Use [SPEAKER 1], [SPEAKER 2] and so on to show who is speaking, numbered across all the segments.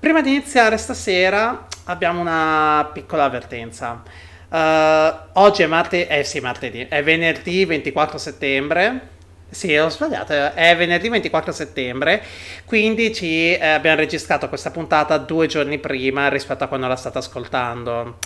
[SPEAKER 1] Prima di iniziare stasera abbiamo una piccola avvertenza. Uh, oggi è martedì, eh sì, martedì, è venerdì 24 settembre. Sì, ho sbagliato, è venerdì 24 settembre, quindi ci eh, abbiamo registrato questa puntata due giorni prima rispetto a quando la state ascoltando.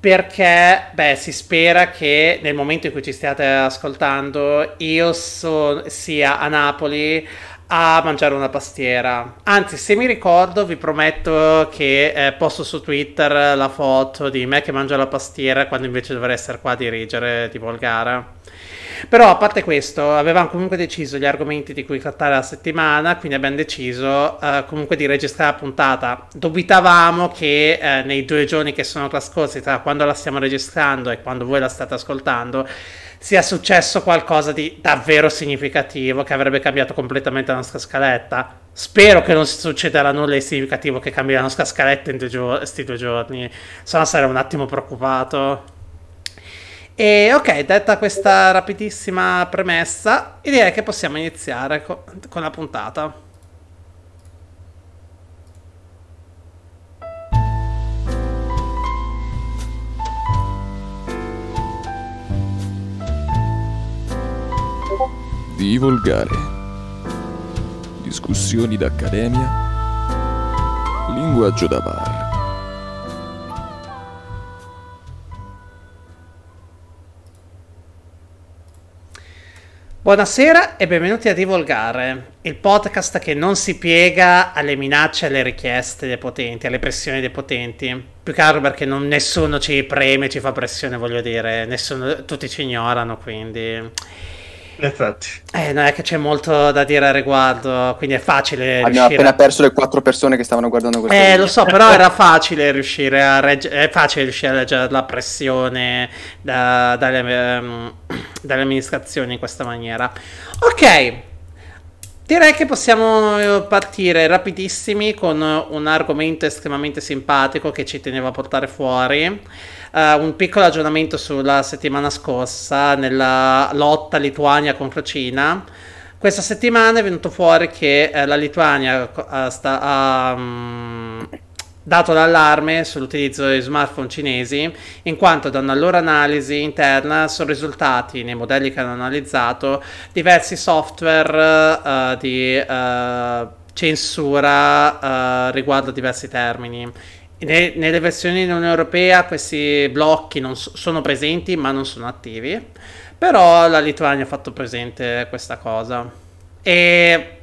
[SPEAKER 1] Perché, beh, si spera che nel momento in cui ci stiate ascoltando io so, sia a Napoli a mangiare una pastiera. Anzi, se mi ricordo, vi prometto che eh, posto su Twitter la foto di me che mangio la pastiera quando invece dovrei essere qua a dirigere di Volgara. Però a parte questo, avevamo comunque deciso gli argomenti di cui trattare la settimana, quindi abbiamo deciso uh, comunque di registrare la puntata. Dubitavamo che uh, nei due giorni che sono trascorsi tra quando la stiamo registrando e quando voi la state ascoltando sia successo qualcosa di davvero significativo che avrebbe cambiato completamente la nostra scaletta. Spero che non succederà nulla di significativo che cambi la nostra scaletta in questi due giorni, se no sarei un attimo preoccupato. E ok, detta questa rapidissima premessa, direi che possiamo iniziare co- con la puntata.
[SPEAKER 2] di volgare. Discussioni d'accademia. Linguaggio da bar.
[SPEAKER 1] Buonasera e benvenuti a Divolgare, il podcast che non si piega alle minacce alle richieste dei potenti, alle pressioni dei potenti. Più che altro perché non, nessuno ci preme, ci fa pressione, voglio dire, nessuno, tutti ci ignorano, quindi
[SPEAKER 3] effetti.
[SPEAKER 1] Eh, non è che c'è molto da dire al riguardo, quindi è facile
[SPEAKER 4] Abbiamo riuscire... appena perso le quattro persone che stavano guardando questo
[SPEAKER 1] Eh,
[SPEAKER 4] video.
[SPEAKER 1] lo so, però era facile riuscire a reggere... È facile riuscire a leggere la pressione da, dalle, um, dalle amministrazioni in questa maniera. Ok, Direi che possiamo partire rapidissimi con un argomento estremamente simpatico che ci tenevo a portare fuori. Uh, un piccolo aggiornamento sulla settimana scorsa nella lotta Lituania contro Cina. Questa settimana è venuto fuori che uh, la Lituania uh, sta, ha um, dato l'allarme sull'utilizzo dei smartphone cinesi, in quanto da una loro analisi interna sono risultati nei modelli che hanno analizzato diversi software di censura riguardo diversi termini ne, nelle versioni dell'Unione Europea questi blocchi so, sono presenti ma non sono attivi, però la Lituania ha fatto presente questa cosa. E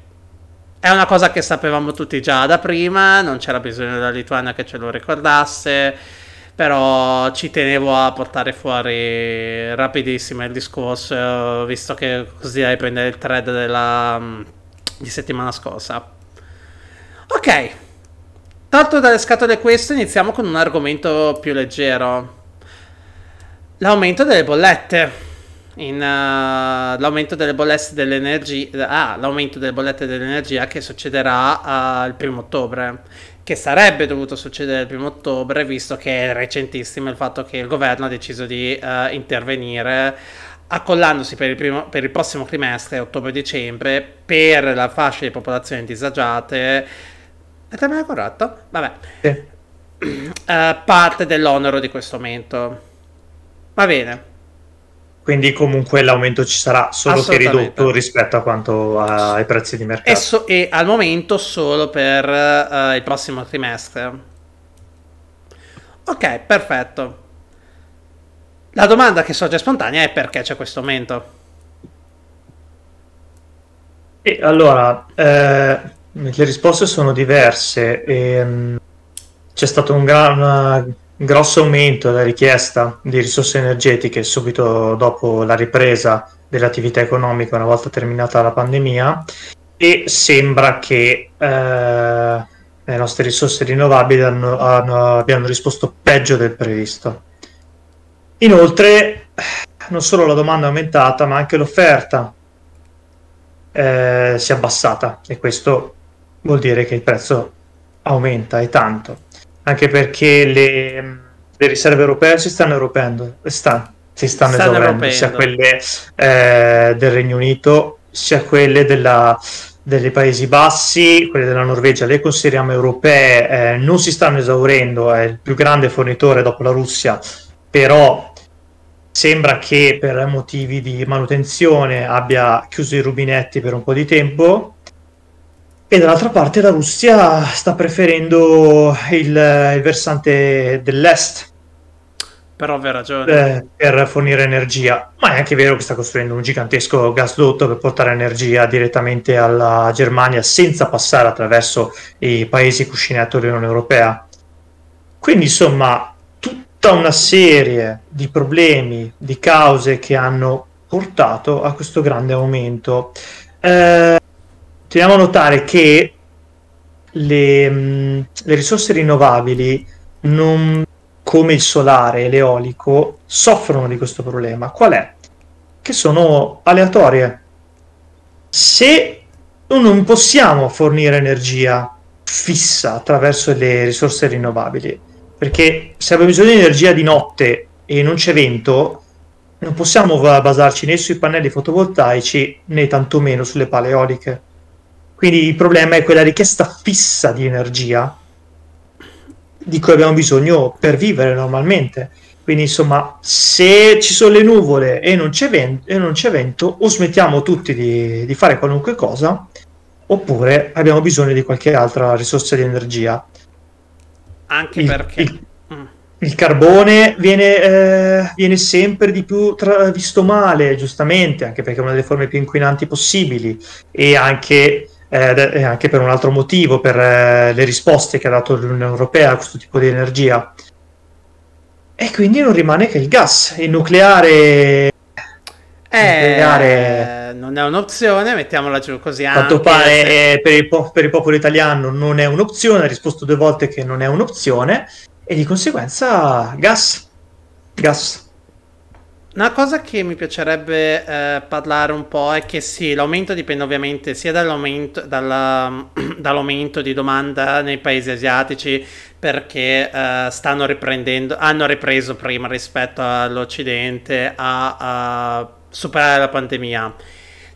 [SPEAKER 1] è una cosa che sapevamo tutti già da prima, non c'era bisogno della Lituania che ce lo ricordasse, però ci tenevo a portare fuori rapidissimo il discorso, visto che così hai prendere il thread della, di settimana scorsa. Ok, Tolto dalle scatole questo, iniziamo con un argomento più leggero. L'aumento delle bollette. In, uh, l'aumento delle bollette dell'energia ah, l'aumento delle bollette dell'energia che succederà uh, il primo ottobre che sarebbe dovuto succedere il primo ottobre visto che è recentissimo il fatto che il governo ha deciso di uh, intervenire accollandosi per il, primo, per il prossimo trimestre ottobre-dicembre per la fascia di popolazioni disagiate è termine corretto? Vabbè. Sì. Uh, parte dell'onero di questo aumento. Va bene.
[SPEAKER 3] Quindi comunque l'aumento ci sarà solo che ridotto rispetto a quanto ai prezzi di mercato.
[SPEAKER 1] E, so- e al momento solo per uh, il prossimo trimestre. Ok, perfetto. La domanda che sorge spontanea è perché c'è questo aumento?
[SPEAKER 3] E allora, eh, le risposte sono diverse. E, um, c'è stato un, gran, un grosso aumento della richiesta di risorse energetiche subito dopo la ripresa dell'attività economica una volta terminata la pandemia e sembra che eh, le nostre risorse rinnovabili hanno, hanno, abbiano risposto peggio del previsto. Inoltre, non solo la domanda è aumentata, ma anche l'offerta eh, si è abbassata e questo vuol dire che il prezzo aumenta e tanto, anche perché le, le riserve europee si stanno europendo, sta, si stanno, stanno esaurendo, sia quelle eh, del Regno Unito sia quelle della, dei Paesi Bassi, quelle della Norvegia. Le consideriamo europee, eh, non si stanno esaurendo, è il più grande fornitore dopo la Russia, però sembra che per motivi di manutenzione abbia chiuso i rubinetti per un po' di tempo. E dall'altra parte la Russia sta preferendo il, il versante dell'est,
[SPEAKER 1] Però aveva ragione.
[SPEAKER 3] eh, per fornire energia, ma è anche vero che sta costruendo un gigantesco gasdotto per portare energia direttamente alla Germania senza passare attraverso i paesi cuscinetto dell'Unione Europea. Quindi, insomma, tutta una serie di problemi, di cause che hanno portato a questo grande aumento. Eh, teniamo a notare che le, mh, le risorse rinnovabili non come il solare e l'eolico soffrono di questo problema. Qual è? Che sono aleatorie. Se non possiamo fornire energia fissa attraverso le risorse rinnovabili, perché se abbiamo bisogno di energia di notte e non c'è vento, non possiamo basarci né sui pannelli fotovoltaici né tantomeno sulle pale eoliche. Quindi il problema è quella richiesta fissa di energia di cui abbiamo bisogno per vivere normalmente. Quindi, insomma, se ci sono le nuvole e non c'è, ven- e non c'è vento, o smettiamo tutti di, di fare qualunque cosa, oppure abbiamo bisogno di qualche altra risorsa di energia.
[SPEAKER 1] Anche
[SPEAKER 3] Il,
[SPEAKER 1] perché...
[SPEAKER 3] il-
[SPEAKER 1] Mm.
[SPEAKER 3] il carbone viene, eh, viene sempre di più tra- visto male, giustamente, anche perché è una delle forme più inquinanti possibili e anche, eh, anche per un altro motivo, per eh, le risposte che ha dato l'Unione Europea a questo tipo di energia. E quindi non rimane che il gas, il nucleare. nucleare
[SPEAKER 1] Eh, non è un'opzione, mettiamola giù così
[SPEAKER 3] a quanto pare
[SPEAKER 1] se-
[SPEAKER 3] per, il po- per il popolo italiano non è un'opzione, ha risposto due volte che non è un'opzione e di conseguenza gas. Gas.
[SPEAKER 1] Una cosa che mi piacerebbe eh, parlare un po' è che sì, l'aumento dipende ovviamente sia dall'aumento, dalla- dall'aumento di domanda nei paesi asiatici perché eh, stanno riprendendo, hanno ripreso prima rispetto all'Occidente a, a superare la pandemia.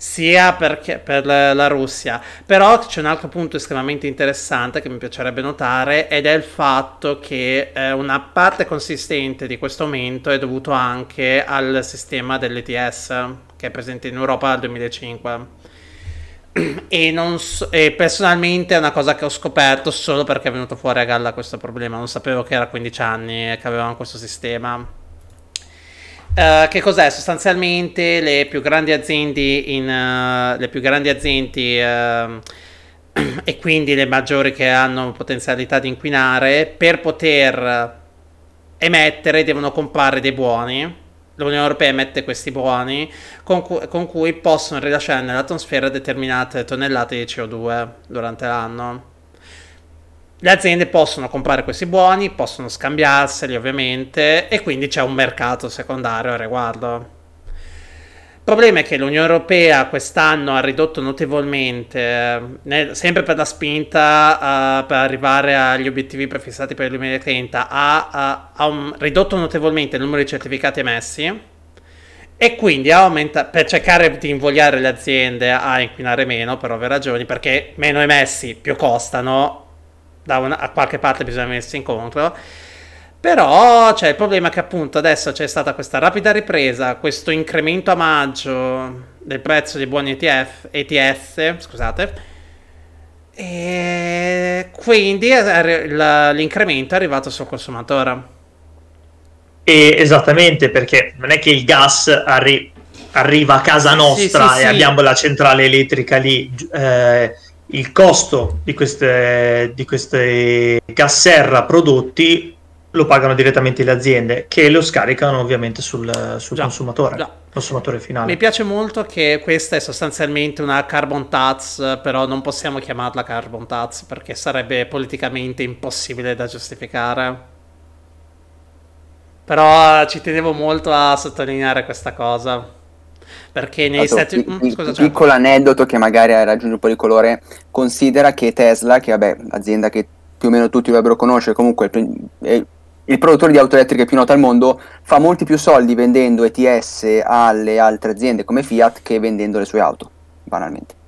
[SPEAKER 1] Sia perché, per la Russia, però c'è un altro punto estremamente interessante che mi piacerebbe notare ed è il fatto che eh, una parte consistente di questo aumento è dovuto anche al sistema dell'ETS che è presente in Europa dal 2005. E, so- e personalmente è una cosa che ho scoperto solo perché è venuto fuori a galla questo problema. Non sapevo che era 15 anni che avevano questo sistema. Eh, che cos'è? Sostanzialmente le più grandi aziende in, eh, le più grandi aziende ehm, e quindi le maggiori che hanno potenzialità di inquinare per poter emettere devono comprare dei buoni. L'Unione Europea emette questi buoni con, cu- con cui possono rilasciare nell'atmosfera determinate tonnellate di CO2 durante l'anno. Le aziende possono comprare questi buoni, possono scambiarseli ovviamente e quindi c'è un mercato secondario al riguardo. Il problema è che l'Unione Europea quest'anno ha ridotto notevolmente, eh, nel- sempre per la spinta eh, per arrivare agli obiettivi prefissati per il 2030, ha, ha- ha un- ridotto notevolmente il numero di certificati emessi e quindi aumenta- per cercare di invogliare le aziende a inquinare meno per ovvie ragioni, perché meno emessi più costano, da una- a qualche parte bisogna mettersi incontro. Però c'è il problema che appunto adesso c'è stata questa rapida ripresa, questo incremento a maggio del prezzo dei buoni ETF, ETS, scusate, e quindi l'incremento è arrivato sul consumatore.
[SPEAKER 3] E esattamente perché non è che il gas arri- arriva a casa nostra
[SPEAKER 1] sì,
[SPEAKER 3] e
[SPEAKER 1] sì.
[SPEAKER 3] abbiamo la centrale elettrica lì. eh, il costo di queste, di queste gas serra prodotti lo pagano direttamente le aziende che lo scaricano ovviamente sul, sul
[SPEAKER 1] Già,
[SPEAKER 3] consumatore,
[SPEAKER 1] già.
[SPEAKER 3] consumatore finale.
[SPEAKER 1] Mi piace molto che questa è sostanzialmente una carbon tax, però non possiamo chiamarla carbon tax perché sarebbe politicamente impossibile da giustificare. Però ci tenevo molto a sottolineare questa cosa. Perché negli
[SPEAKER 4] Altro
[SPEAKER 1] Stati Uniti...
[SPEAKER 4] pi-
[SPEAKER 1] scusa, cioè-
[SPEAKER 4] piccolo aneddoto che magari ha raggiunto un po' di colore, considera che Tesla, che vabbè, l'azienda che più o meno tutti dovrebbero conoscere, comunque è il produttore di auto elettriche più noto al mondo, fa molti più soldi vendendo ETS alle altre aziende come Fiat che vendendo le sue auto, banalmente.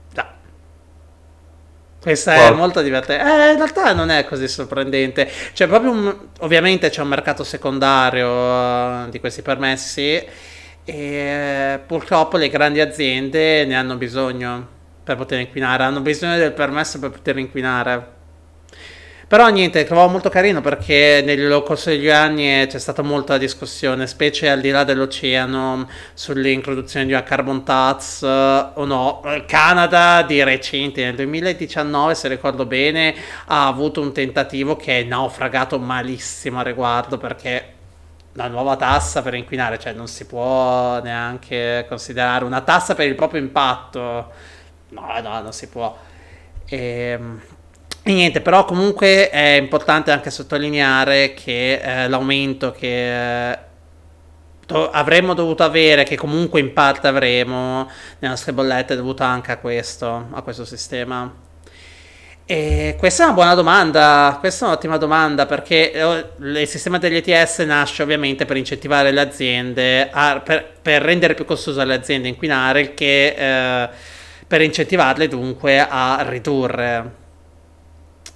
[SPEAKER 1] Questa wow. è molto divertente. Eh, in realtà non è così sorprendente. C'è proprio un, ovviamente c'è un mercato secondario uh, di questi permessi e purtroppo le grandi aziende ne hanno bisogno per poter inquinare, hanno bisogno del permesso per poter inquinare. Però niente, trovavo molto carino perché nel corso degli anni c'è stata molta discussione, specie al di là dell'oceano, sull'introduzione di una carbon tax uh, o no. Il Canada di recente, nel 2019, se ricordo bene, ha avuto un tentativo che è naufragato malissimo a riguardo perché la nuova tassa per inquinare, cioè non si può neanche considerare una tassa per il proprio impatto. No, no, non si può. E, ehm, e niente, però comunque è importante anche sottolineare che eh, l'aumento che eh, do- avremmo dovuto avere, che comunque in parte avremo nelle nostre bollette, è dovuto anche a questo, a questo sistema. E questa è una buona domanda, questa è un'ottima domanda perché eh, il sistema degli ETS nasce ovviamente per incentivare le aziende, a, per, per, rendere più costoso le aziende inquinare, che eh, per incentivarle dunque a ridurre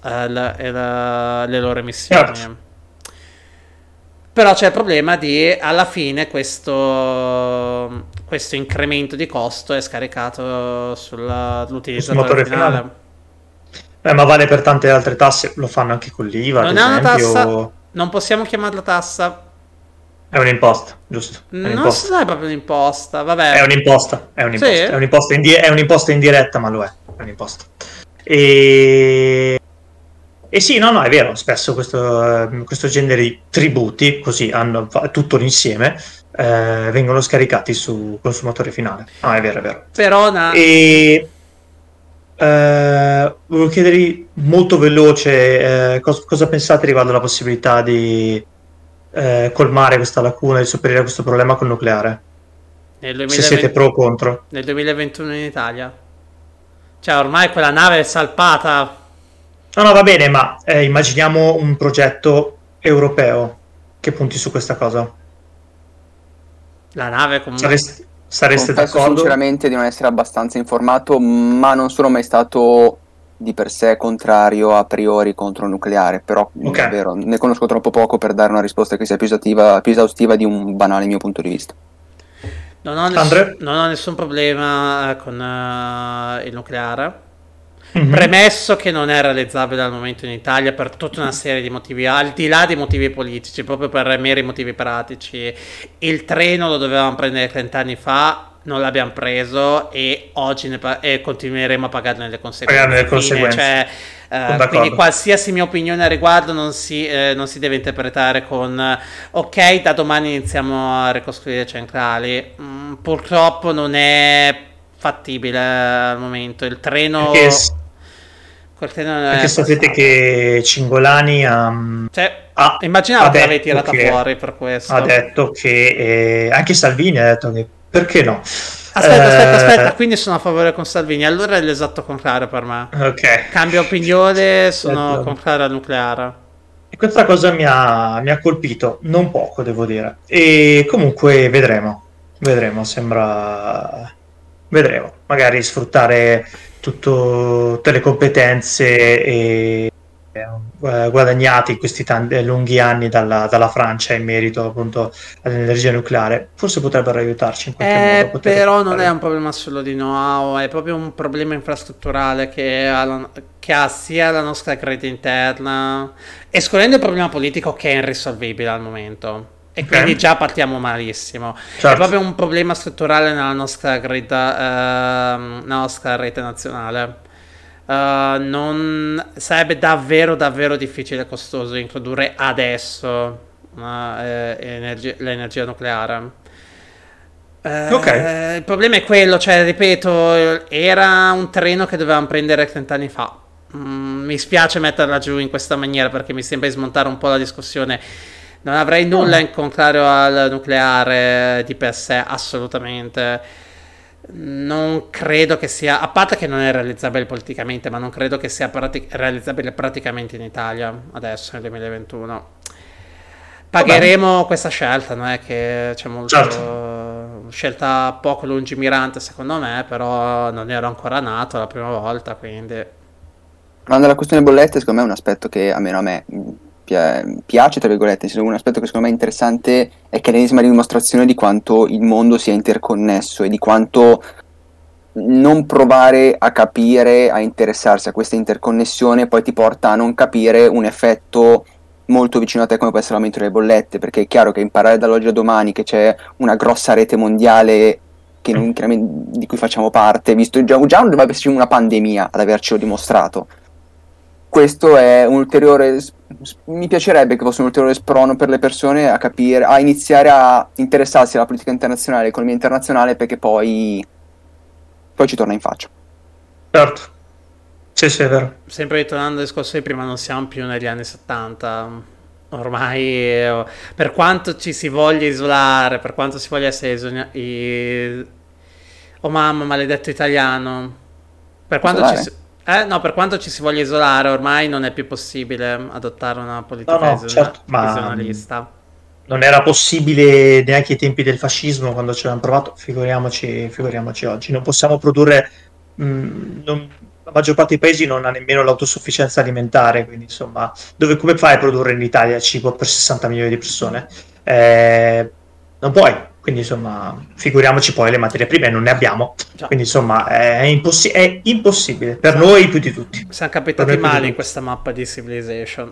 [SPEAKER 1] uh, la, la, le loro emissioni. Certo. Però c'è il problema di alla fine questo, questo incremento di costo è scaricato sull'utilizzo
[SPEAKER 3] del finale. finale. Eh, ma vale per tante altre tasse, lo fanno anche con l'IVA.
[SPEAKER 1] Non è una tassa, non possiamo chiamarla tassa.
[SPEAKER 3] È un'imposta, giusto? È
[SPEAKER 1] un'imposta. Non è proprio un'imposta, vabbè.
[SPEAKER 3] È un'imposta, è un'imposta, sì. è, un'imposta indi- è un'imposta indiretta, ma lo è, è un'imposta. E e sì, no, no, è vero, spesso questo, questo genere di tributi, così hanno tutto l'insieme, eh, vengono scaricati sul consumatore finale. No, è vero, è vero.
[SPEAKER 1] Però na...
[SPEAKER 3] E eh, volevo chiedervi molto veloce eh, cosa, cosa, pensate riguardo alla possibilità di eh, colmare questa lacuna, di sopperire questo problema col nucleare. 2020... Se siete pro o contro.
[SPEAKER 1] Nel 2021 in Italia. Cioè, ormai quella nave è salpata
[SPEAKER 3] No, no, va bene, ma eh, immaginiamo un progetto europeo che punti su questa cosa.
[SPEAKER 1] La nave comunque...
[SPEAKER 3] Saresti, sareste
[SPEAKER 4] Confesso
[SPEAKER 3] d'accordo?
[SPEAKER 4] sinceramente di non essere abbastanza informato, ma non sono mai stato di per sé contrario a priori contro il nucleare, però okay. davvero ne conosco troppo poco per dare una risposta che sia più esaustiva, più esaustiva di un banale mio punto di vista.
[SPEAKER 1] Non ho, ness- non ho nessun problema con uh, il nucleare Mm-hmm. Premesso che non è realizzabile al momento in Italia per tutta una serie di motivi, al di là dei motivi politici, proprio per meri motivi pratici. Il treno lo dovevamo prendere 30 anni fa, non l'abbiamo preso e oggi pa- e continueremo a pagarne le conseguenze.
[SPEAKER 3] Pagarne le conseguenze.
[SPEAKER 1] Cioè, Uh, quindi qualsiasi mia opinione a riguardo non si, eh, non si, deve interpretare con ok da domani iniziamo a ricostruire centrali mm, purtroppo non è fattibile al momento il treno
[SPEAKER 3] perché perché sapete che Cingolani um,
[SPEAKER 1] cioè, ha, immaginavo che l'avevi tirata che, fuori per questo.
[SPEAKER 3] Ha detto che eh, anche Salvini ha detto che perché no?
[SPEAKER 1] Aspetta, eh, aspetta, aspetta, quindi sono a favore con Salvini. Allora è l'esatto contrario per me.
[SPEAKER 3] Ok.
[SPEAKER 1] Cambio opinione, sono contrario al nucleare.
[SPEAKER 3] E questa cosa mi ha, mi ha colpito, non poco devo dire. E comunque vedremo, vedremo, sembra... Vedremo, magari sfruttare tutto, tutte le competenze e, eh, guadagnate in questi tanti, lunghi anni dalla, dalla, Francia in merito appunto all'energia nucleare forse potrebbero aiutarci in qualche
[SPEAKER 1] eh,
[SPEAKER 3] modo.
[SPEAKER 1] Però non è un problema solo di know-how, è proprio un problema infrastrutturale che ha, la, che ha sia la nostra crisi interna, escludendo il problema politico che è irrisolvibile al momento. E okay. quindi già partiamo malissimo. Certo. È proprio un problema strutturale nella nostra, uh, nella nostra rete nazionale. Uh, non sarebbe davvero davvero difficile e costoso introdurre adesso uh, eh, energia, l'energia nucleare. Uh, okay. Il problema è quello, cioè, ripeto, era un treno che dovevamo prendere 30 anni fa. Mm, mi spiace metterla giù in questa maniera perché mi sembra di smontare un po' la discussione non avrei nulla in contrario al nucleare di per sé, assolutamente. Non credo che sia, a parte che non è realizzabile politicamente, ma non credo che sia prati- realizzabile praticamente in Italia adesso nel 2021. Pagheremo Vabbè. questa scelta, non è che c'è molto certo. scelta poco lungimirante secondo me, però non ero ancora nato la prima volta, quindi
[SPEAKER 4] Parlando della questione bollette, secondo me è un aspetto che almeno a me piace, tra virgolette, un aspetto che secondo me è interessante è che l'ennesima dimostrazione di quanto il mondo sia interconnesso e di quanto non provare a capire, a interessarsi a questa interconnessione poi ti porta a non capire un effetto molto vicino a te come può essere l'aumento delle bollette, perché è chiaro che imparare dall'oggi a domani che c'è una grossa rete mondiale che non, di cui facciamo parte, visto già, già non dovrebbe esserci una pandemia ad avercelo dimostrato. Questo è un ulteriore. Mi piacerebbe che fosse un ulteriore sprono per le persone a capire, a iniziare a interessarsi alla politica internazionale, all'economia internazionale, perché poi, poi ci torna in faccia.
[SPEAKER 3] Certo. Sì, sì, è vero.
[SPEAKER 1] Sempre ritornando al discorso di prima, non siamo più negli anni 70. Ormai, eh, per quanto ci si voglia isolare, per quanto si voglia essere isolati, oh mamma, maledetto italiano, per quanto, ci si, eh, no, per quanto ci si voglia isolare, ormai non è più possibile adottare una politica
[SPEAKER 3] no, no, certo, visionalista. Non era possibile neanche ai tempi del fascismo quando ci avevano provato, figuriamoci, figuriamoci oggi. Non possiamo produrre mh, mm, non, la maggior parte dei paesi non ha nemmeno l'autosufficienza alimentare, quindi insomma, dove, come fai a produrre in Italia cibo per 60 milioni di persone? Eh, non puoi, quindi insomma, figuriamoci poi le materie prime, non ne abbiamo, Già. quindi insomma è, impossi- è impossibile, per Siamo... noi più di tutti.
[SPEAKER 1] Siamo capitati male in questa mappa di Civilization.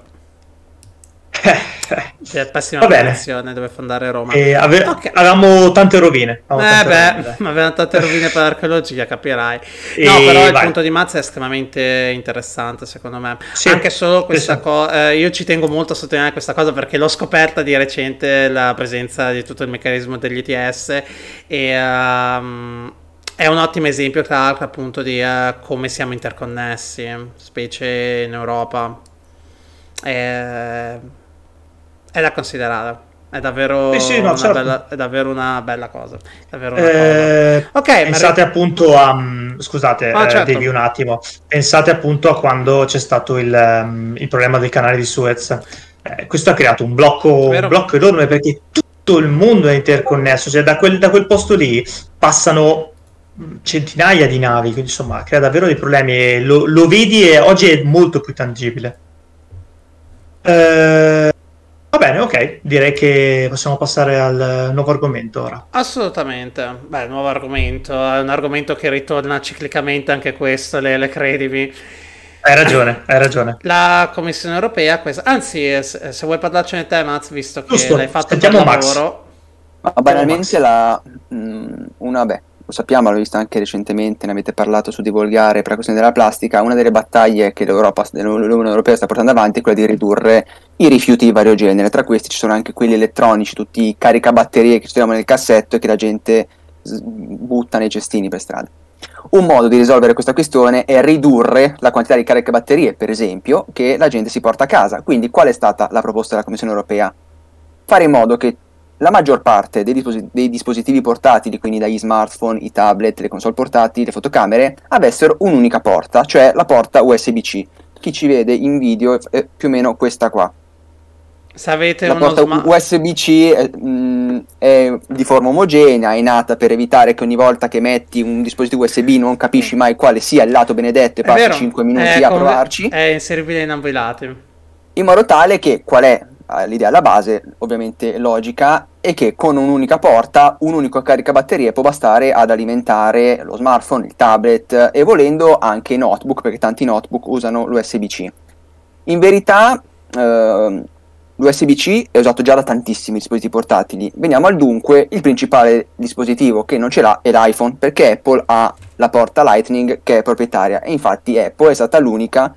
[SPEAKER 1] C'è pessima posizione dove fondare Roma.
[SPEAKER 3] Ave- okay. Avevamo tante rovine.
[SPEAKER 1] Avevamo eh tante beh, rovine. avevamo tante rovine per l'archeologia, capirai. E no, però vai. il punto di Mazza è estremamente interessante, secondo me. Sì, Anche solo questa cosa, eh, io ci tengo molto a sottolineare questa cosa perché l'ho scoperta di recente la presenza di tutto il meccanismo degli ETS e... Um, è un ottimo esempio, tra l'altro, appunto, di uh, come siamo interconnessi, specie in Europa. E è da considerare. È davvero, sì, sì, no, una, certo. bella, è davvero una bella cosa. Davvero una
[SPEAKER 3] eh, cosa. Ok, pensate ma... appunto a. Mm, scusate, ah, certo. devi un attimo. Pensate appunto a quando c'è stato il, um, il problema del canale di Suez. Eh, questo ha creato un blocco, un blocco enorme perché tutto il mondo è interconnesso. Cioè, da quel, da quel posto lì passano mm, centinaia di navi, quindi insomma crea davvero dei problemi lo, lo vedi e oggi è molto più tangibile. Eh, bene, ok, direi che possiamo passare al nuovo argomento ora.
[SPEAKER 1] Assolutamente, beh, nuovo argomento, è un argomento che ritorna ciclicamente anche questo, le, le credimi.
[SPEAKER 3] Hai ragione, hai ragione.
[SPEAKER 1] La Commissione Europea, questa... anzi, se, se vuoi parlarcene te, Max, visto che Giusto. l'hai fatto Sentiamo per Max. lavoro.
[SPEAKER 4] Ma banalmente la... Mh, mm, una, beh, lo sappiamo, l'ho visto anche recentemente, ne avete parlato su Divulgare per la questione della plastica, una delle battaglie che l'Unione Europea sta portando avanti è quella di ridurre i rifiuti di vario genere, tra questi ci sono anche quelli elettronici, tutti i caricabatterie che ci troviamo nel cassetto e che la gente butta nei cestini per strada. Un modo di risolvere questa questione è ridurre la quantità di caricabatterie, per esempio, che la gente si porta a casa. Quindi qual è stata la proposta della Commissione Europea? Fare in modo che la maggior parte dei, disposi- dei, dispositivi portatili, quindi dagli smartphone, i tablet, le console portatili, le fotocamere, avessero un'unica porta, cioè la porta USB-C. Chi ci vede in video è più o meno questa qua.
[SPEAKER 1] Se avete
[SPEAKER 4] la porta sma- USB-C è, mh, mm, è, di forma omogenea, è nata per evitare che ogni volta che metti un dispositivo USB non capisci mai quale sia il lato benedetto e passi 5 minuti a provarci.
[SPEAKER 1] È inseribile in ambo i lati.
[SPEAKER 4] In modo tale che qual è l'idea alla base, ovviamente logica, è che con un'unica porta, un unico caricabatterie può bastare ad alimentare lo smartphone, il tablet e volendo anche i notebook, perché tanti notebook usano l'USB-C. In verità, eh, l'USB-C è usato già da tantissimi dispositivi portatili. Veniamo al dunque, il principale dispositivo che non ce l'ha è l'iPhone, perché Apple ha la porta Lightning che è proprietaria e infatti Apple è stata l'unica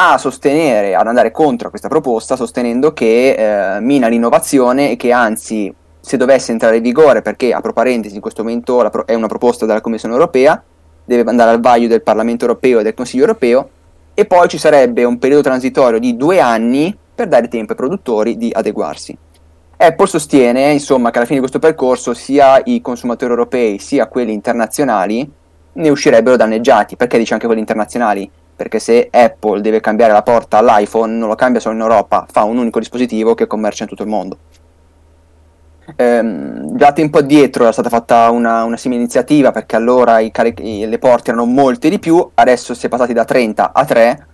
[SPEAKER 4] a sostenere, ad andare contro questa proposta, sostenendo che eh, mina l'innovazione e che anzi, se dovesse entrare in vigore, perché a pro parentesi in questo momento pro- è una proposta della Commissione europea, deve andare al vaglio del Parlamento europeo e del Consiglio europeo, e poi ci sarebbe un periodo transitorio di due anni per dare tempo ai produttori di adeguarsi. Apple sostiene, insomma, che alla fine di questo percorso sia i consumatori europei sia quelli internazionali ne uscirebbero danneggiati. Perché dice anche quelli internazionali? Perché se Apple deve cambiare la porta all'iPhone non lo cambia solo in Europa, fa un unico dispositivo che commercia in tutto il mondo. Ehm, già tempo addietro era stata fatta una, una simile iniziativa perché allora caric- le porte erano molte di più, adesso si è passati da 30 a 3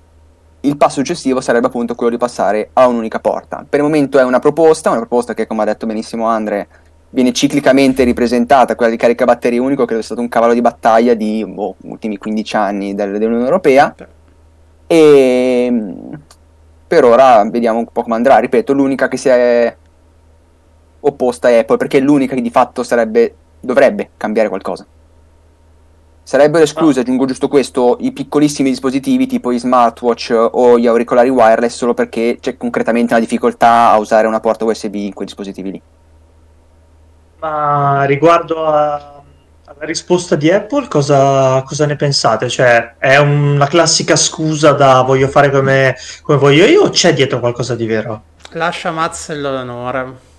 [SPEAKER 4] il passo successivo sarebbe appunto quello di passare a un'unica porta. Per il momento è una proposta, una proposta che come ha detto benissimo Andre viene ciclicamente ripresentata, quella di caricabatterie unico, che è stato un cavallo di battaglia di boh, ultimi 15 anni del- dell'Unione Europea. E mh, per ora vediamo un po' come andrà. Ripeto, l'unica che si è opposta è Apple, perché è l'unica che di fatto sarebbe, dovrebbe cambiare qualcosa. Sarebbero escluse, aggiungo giusto questo, i piccolissimi dispositivi tipo i smartwatch o gli auricolari wireless solo perché c'è concretamente una difficoltà a usare una porta USB in quei dispositivi lì.
[SPEAKER 3] Ma riguardo a- alla risposta di Apple, cosa, cosa ne pensate? Cioè, è una classica scusa da voglio fare come, come voglio io o c'è dietro qualcosa di vero?
[SPEAKER 1] Lascia Maz l'onore.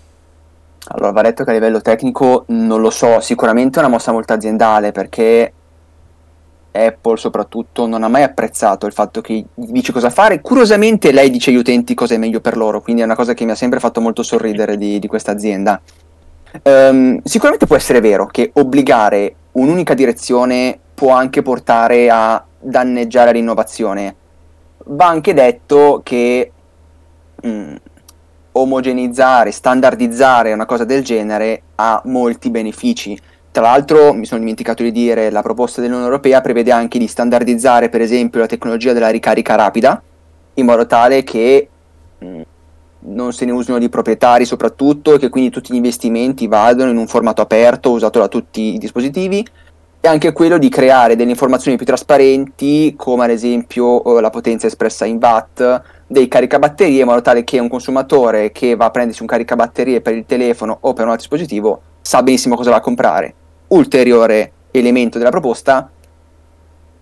[SPEAKER 4] Allora, va detto che a livello tecnico non lo so, sicuramente è una mossa molto aziendale perché Apple soprattutto non ha mai apprezzato il fatto che gli dice cosa fare. Curiosamente lei dice agli utenti cosa è meglio per loro, quindi è una cosa che mi ha sempre fatto molto sorridere di, di questa azienda. Ehm, sicuramente può essere vero che obbligare un'unica direzione può anche portare a danneggiare l'innovazione. Va anche detto che mm, omogenizzare, standardizzare una cosa del genere ha molti benefici. Tra l'altro, mi sono dimenticato di dire, la proposta dell'Unione Europea prevede anche di standardizzare, per esempio, la tecnologia della ricarica rapida, in modo tale che mh, non se ne usino di proprietari soprattutto e che quindi tutti gli investimenti vadano in un formato aperto, usato da tutti i dispositivi, e anche quello di creare delle informazioni più trasparenti, come ad esempio eh, la potenza espressa in watt, dei caricabatterie, in modo tale che un consumatore che va a prendersi un caricabatterie per il telefono o per un altro dispositivo sa benissimo cosa va a comprare. Ulteriore elemento della proposta,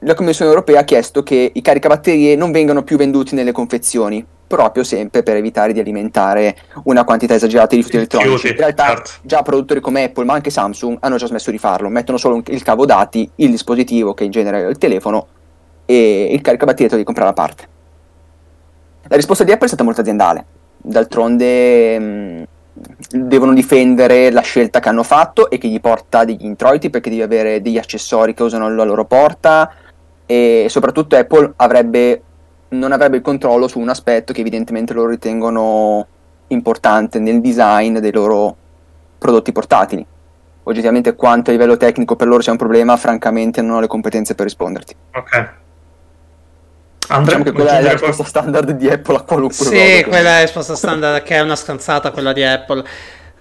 [SPEAKER 4] la Commissione europea ha chiesto che i caricabatterie non vengano più venduti nelle confezioni, proprio sempre per evitare di alimentare una quantità esagerata di rifiuti elettronici. In realtà
[SPEAKER 3] certo.
[SPEAKER 4] già produttori come Apple, ma anche Samsung, hanno già smesso di farlo, mettono solo il cavo dati, il dispositivo, che in genere è il telefono, e il caricabatterie te lo devi comprare a parte. La risposta di Apple è stata molto aziendale. D'altronde mh, devono difendere la scelta che hanno fatto e che gli porta degli introiti perché devi avere degli accessori che usano la loro porta e soprattutto Apple avrebbe, non avrebbe il controllo su un aspetto che evidentemente loro ritengono importante nel design dei loro prodotti portatili. Oggettivamente quanto a livello tecnico per loro sia un problema, francamente non ho le competenze per risponderti.
[SPEAKER 3] Ok. Andrea,
[SPEAKER 4] Diciamo che quella è la risposta standard di Apple a qualunque.
[SPEAKER 1] Sì, quella è la risposta standard, che è una stronzata quella di Apple.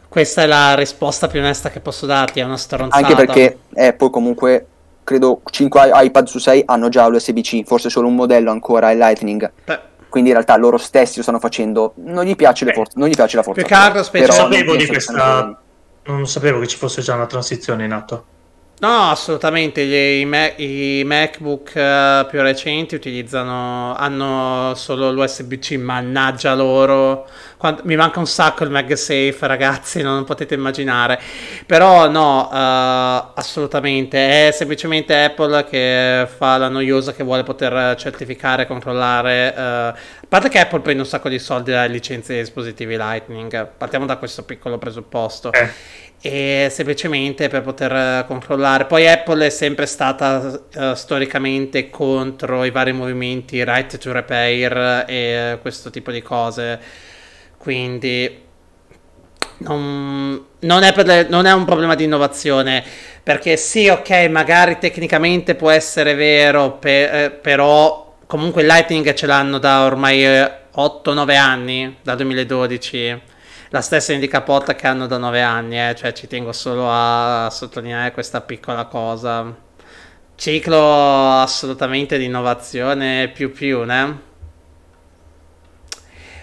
[SPEAKER 1] Questa è la risposta più onesta che posso darti, è una stronzata.
[SPEAKER 4] Anche perché Apple comunque, credo 5 iPad su 6 hanno già l'USB-C, forse solo un modello ancora è Lightning.
[SPEAKER 1] Beh,
[SPEAKER 4] Quindi in realtà loro stessi lo stanno facendo. Non gli piace, le for- non gli piace la forza.
[SPEAKER 1] Più che altro,
[SPEAKER 4] Però
[SPEAKER 3] sapevo di questa- Non sapevo che ci fosse già una transizione in atto.
[SPEAKER 1] No, assolutamente. gli- I, Ma- i MacBook eh, più recenti utilizzano, hanno solo l'USB-C, mannaggia loro. Quant- mi manca un sacco il MagSafe, ragazzi, non potete immaginare. Però no, eh, assolutamente. È semplicemente Apple che fa la noiosa che vuole poter certificare, controllare. eh, a parte che Apple prende un sacco di soldi dalle licenze dei dispositivi Lightning. Partiamo da questo piccolo presupposto
[SPEAKER 3] Eh.
[SPEAKER 1] E semplicemente per poter eh, controllare. Poi Apple è sempre stata eh, storicamente contro i vari movimenti right to repair e eh, questo tipo di cose. Quindi non, non è per le- non è un problema di innovazione. Perché sì, ok, magari tecnicamente può essere vero, pe- eh, però comunque Lightning ce l'hanno da ormai 8-9 anni, dal 2012 la stessa indicaporta che hanno da 9 anni, eh, cioè ci tengo solo a sottolineare questa piccola cosa. Ciclo assolutamente di innovazione più più, né?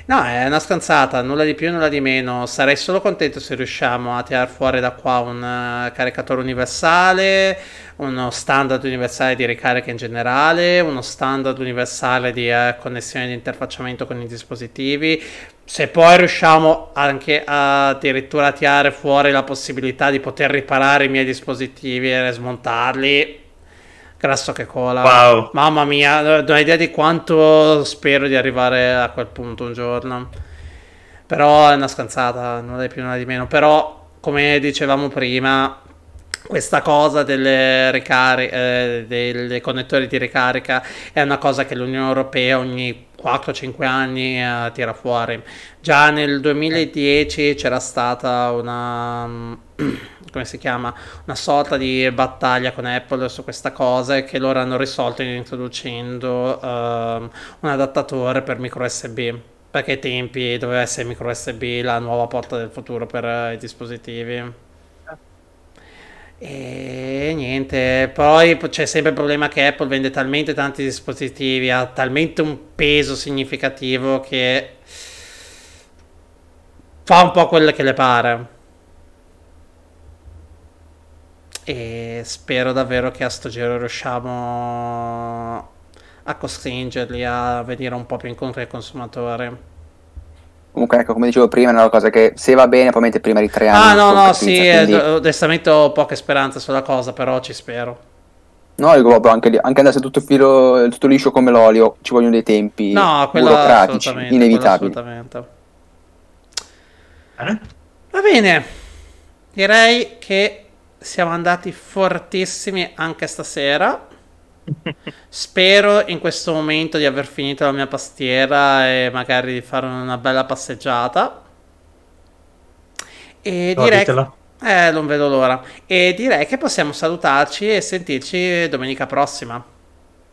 [SPEAKER 1] No, è una scanzata, nulla di più, nulla di meno. Sarei solo contento se riusciamo a tirare fuori da qua un eh, caricatore universale, uno standard universale di ricarica in generale, uno standard universale di eh, connessione di interfacciamento con i dispositivi. Se poi riusciamo anche a addirittura tirare fuori la possibilità di poter riparare i miei dispositivi e smontarli, grasso che cola.
[SPEAKER 3] Wow.
[SPEAKER 1] Mamma mia, non hai idea di quanto spero di arrivare a quel punto un giorno. Però è una scanzata, non è più nulla di meno. Però, come dicevamo prima, questa cosa delle, ricari- eh, delle connettori di ricarica è una cosa che l'Unione Europea ogni 4-5 anni uh, tira fuori. Già nel 2010 c'era stata una si chiama una sorta di battaglia con Apple su questa cosa che loro hanno risolto introducendo uh, un adattatore per micro USB perché ai tempi doveva essere micro USB la nuova porta del futuro per uh, i dispositivi. E niente, poi c'è sempre il problema che Apple vende talmente tanti dispositivi, ha talmente un peso significativo che fa un po' quello che le pare. E spero davvero che a sto giro riusciamo a costringerli a venire un po' più incontro ai consumatori.
[SPEAKER 4] Comunque, ecco, come dicevo prima, è una cosa che se va bene, probabilmente prima di tre anni.
[SPEAKER 1] Ah, no, no, sì, quindi... onestamente ho poche speranze sulla cosa, però ci spero.
[SPEAKER 4] No, dico proprio anche, anche andasse tutto, filo, tutto liscio come l'olio, ci vogliono dei tempi no, burocratici, inevitabili. Assolutamente.
[SPEAKER 1] Bene. Va bene, direi che siamo andati fortissimi anche stasera. Spero in questo momento di aver finito la mia pastiera e magari di fare una bella passeggiata. E no, direi che... Eh, non vedo l'ora. E direi che possiamo salutarci e sentirci domenica prossima.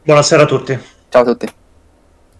[SPEAKER 3] Buonasera a tutti.
[SPEAKER 4] Ciao a tutti.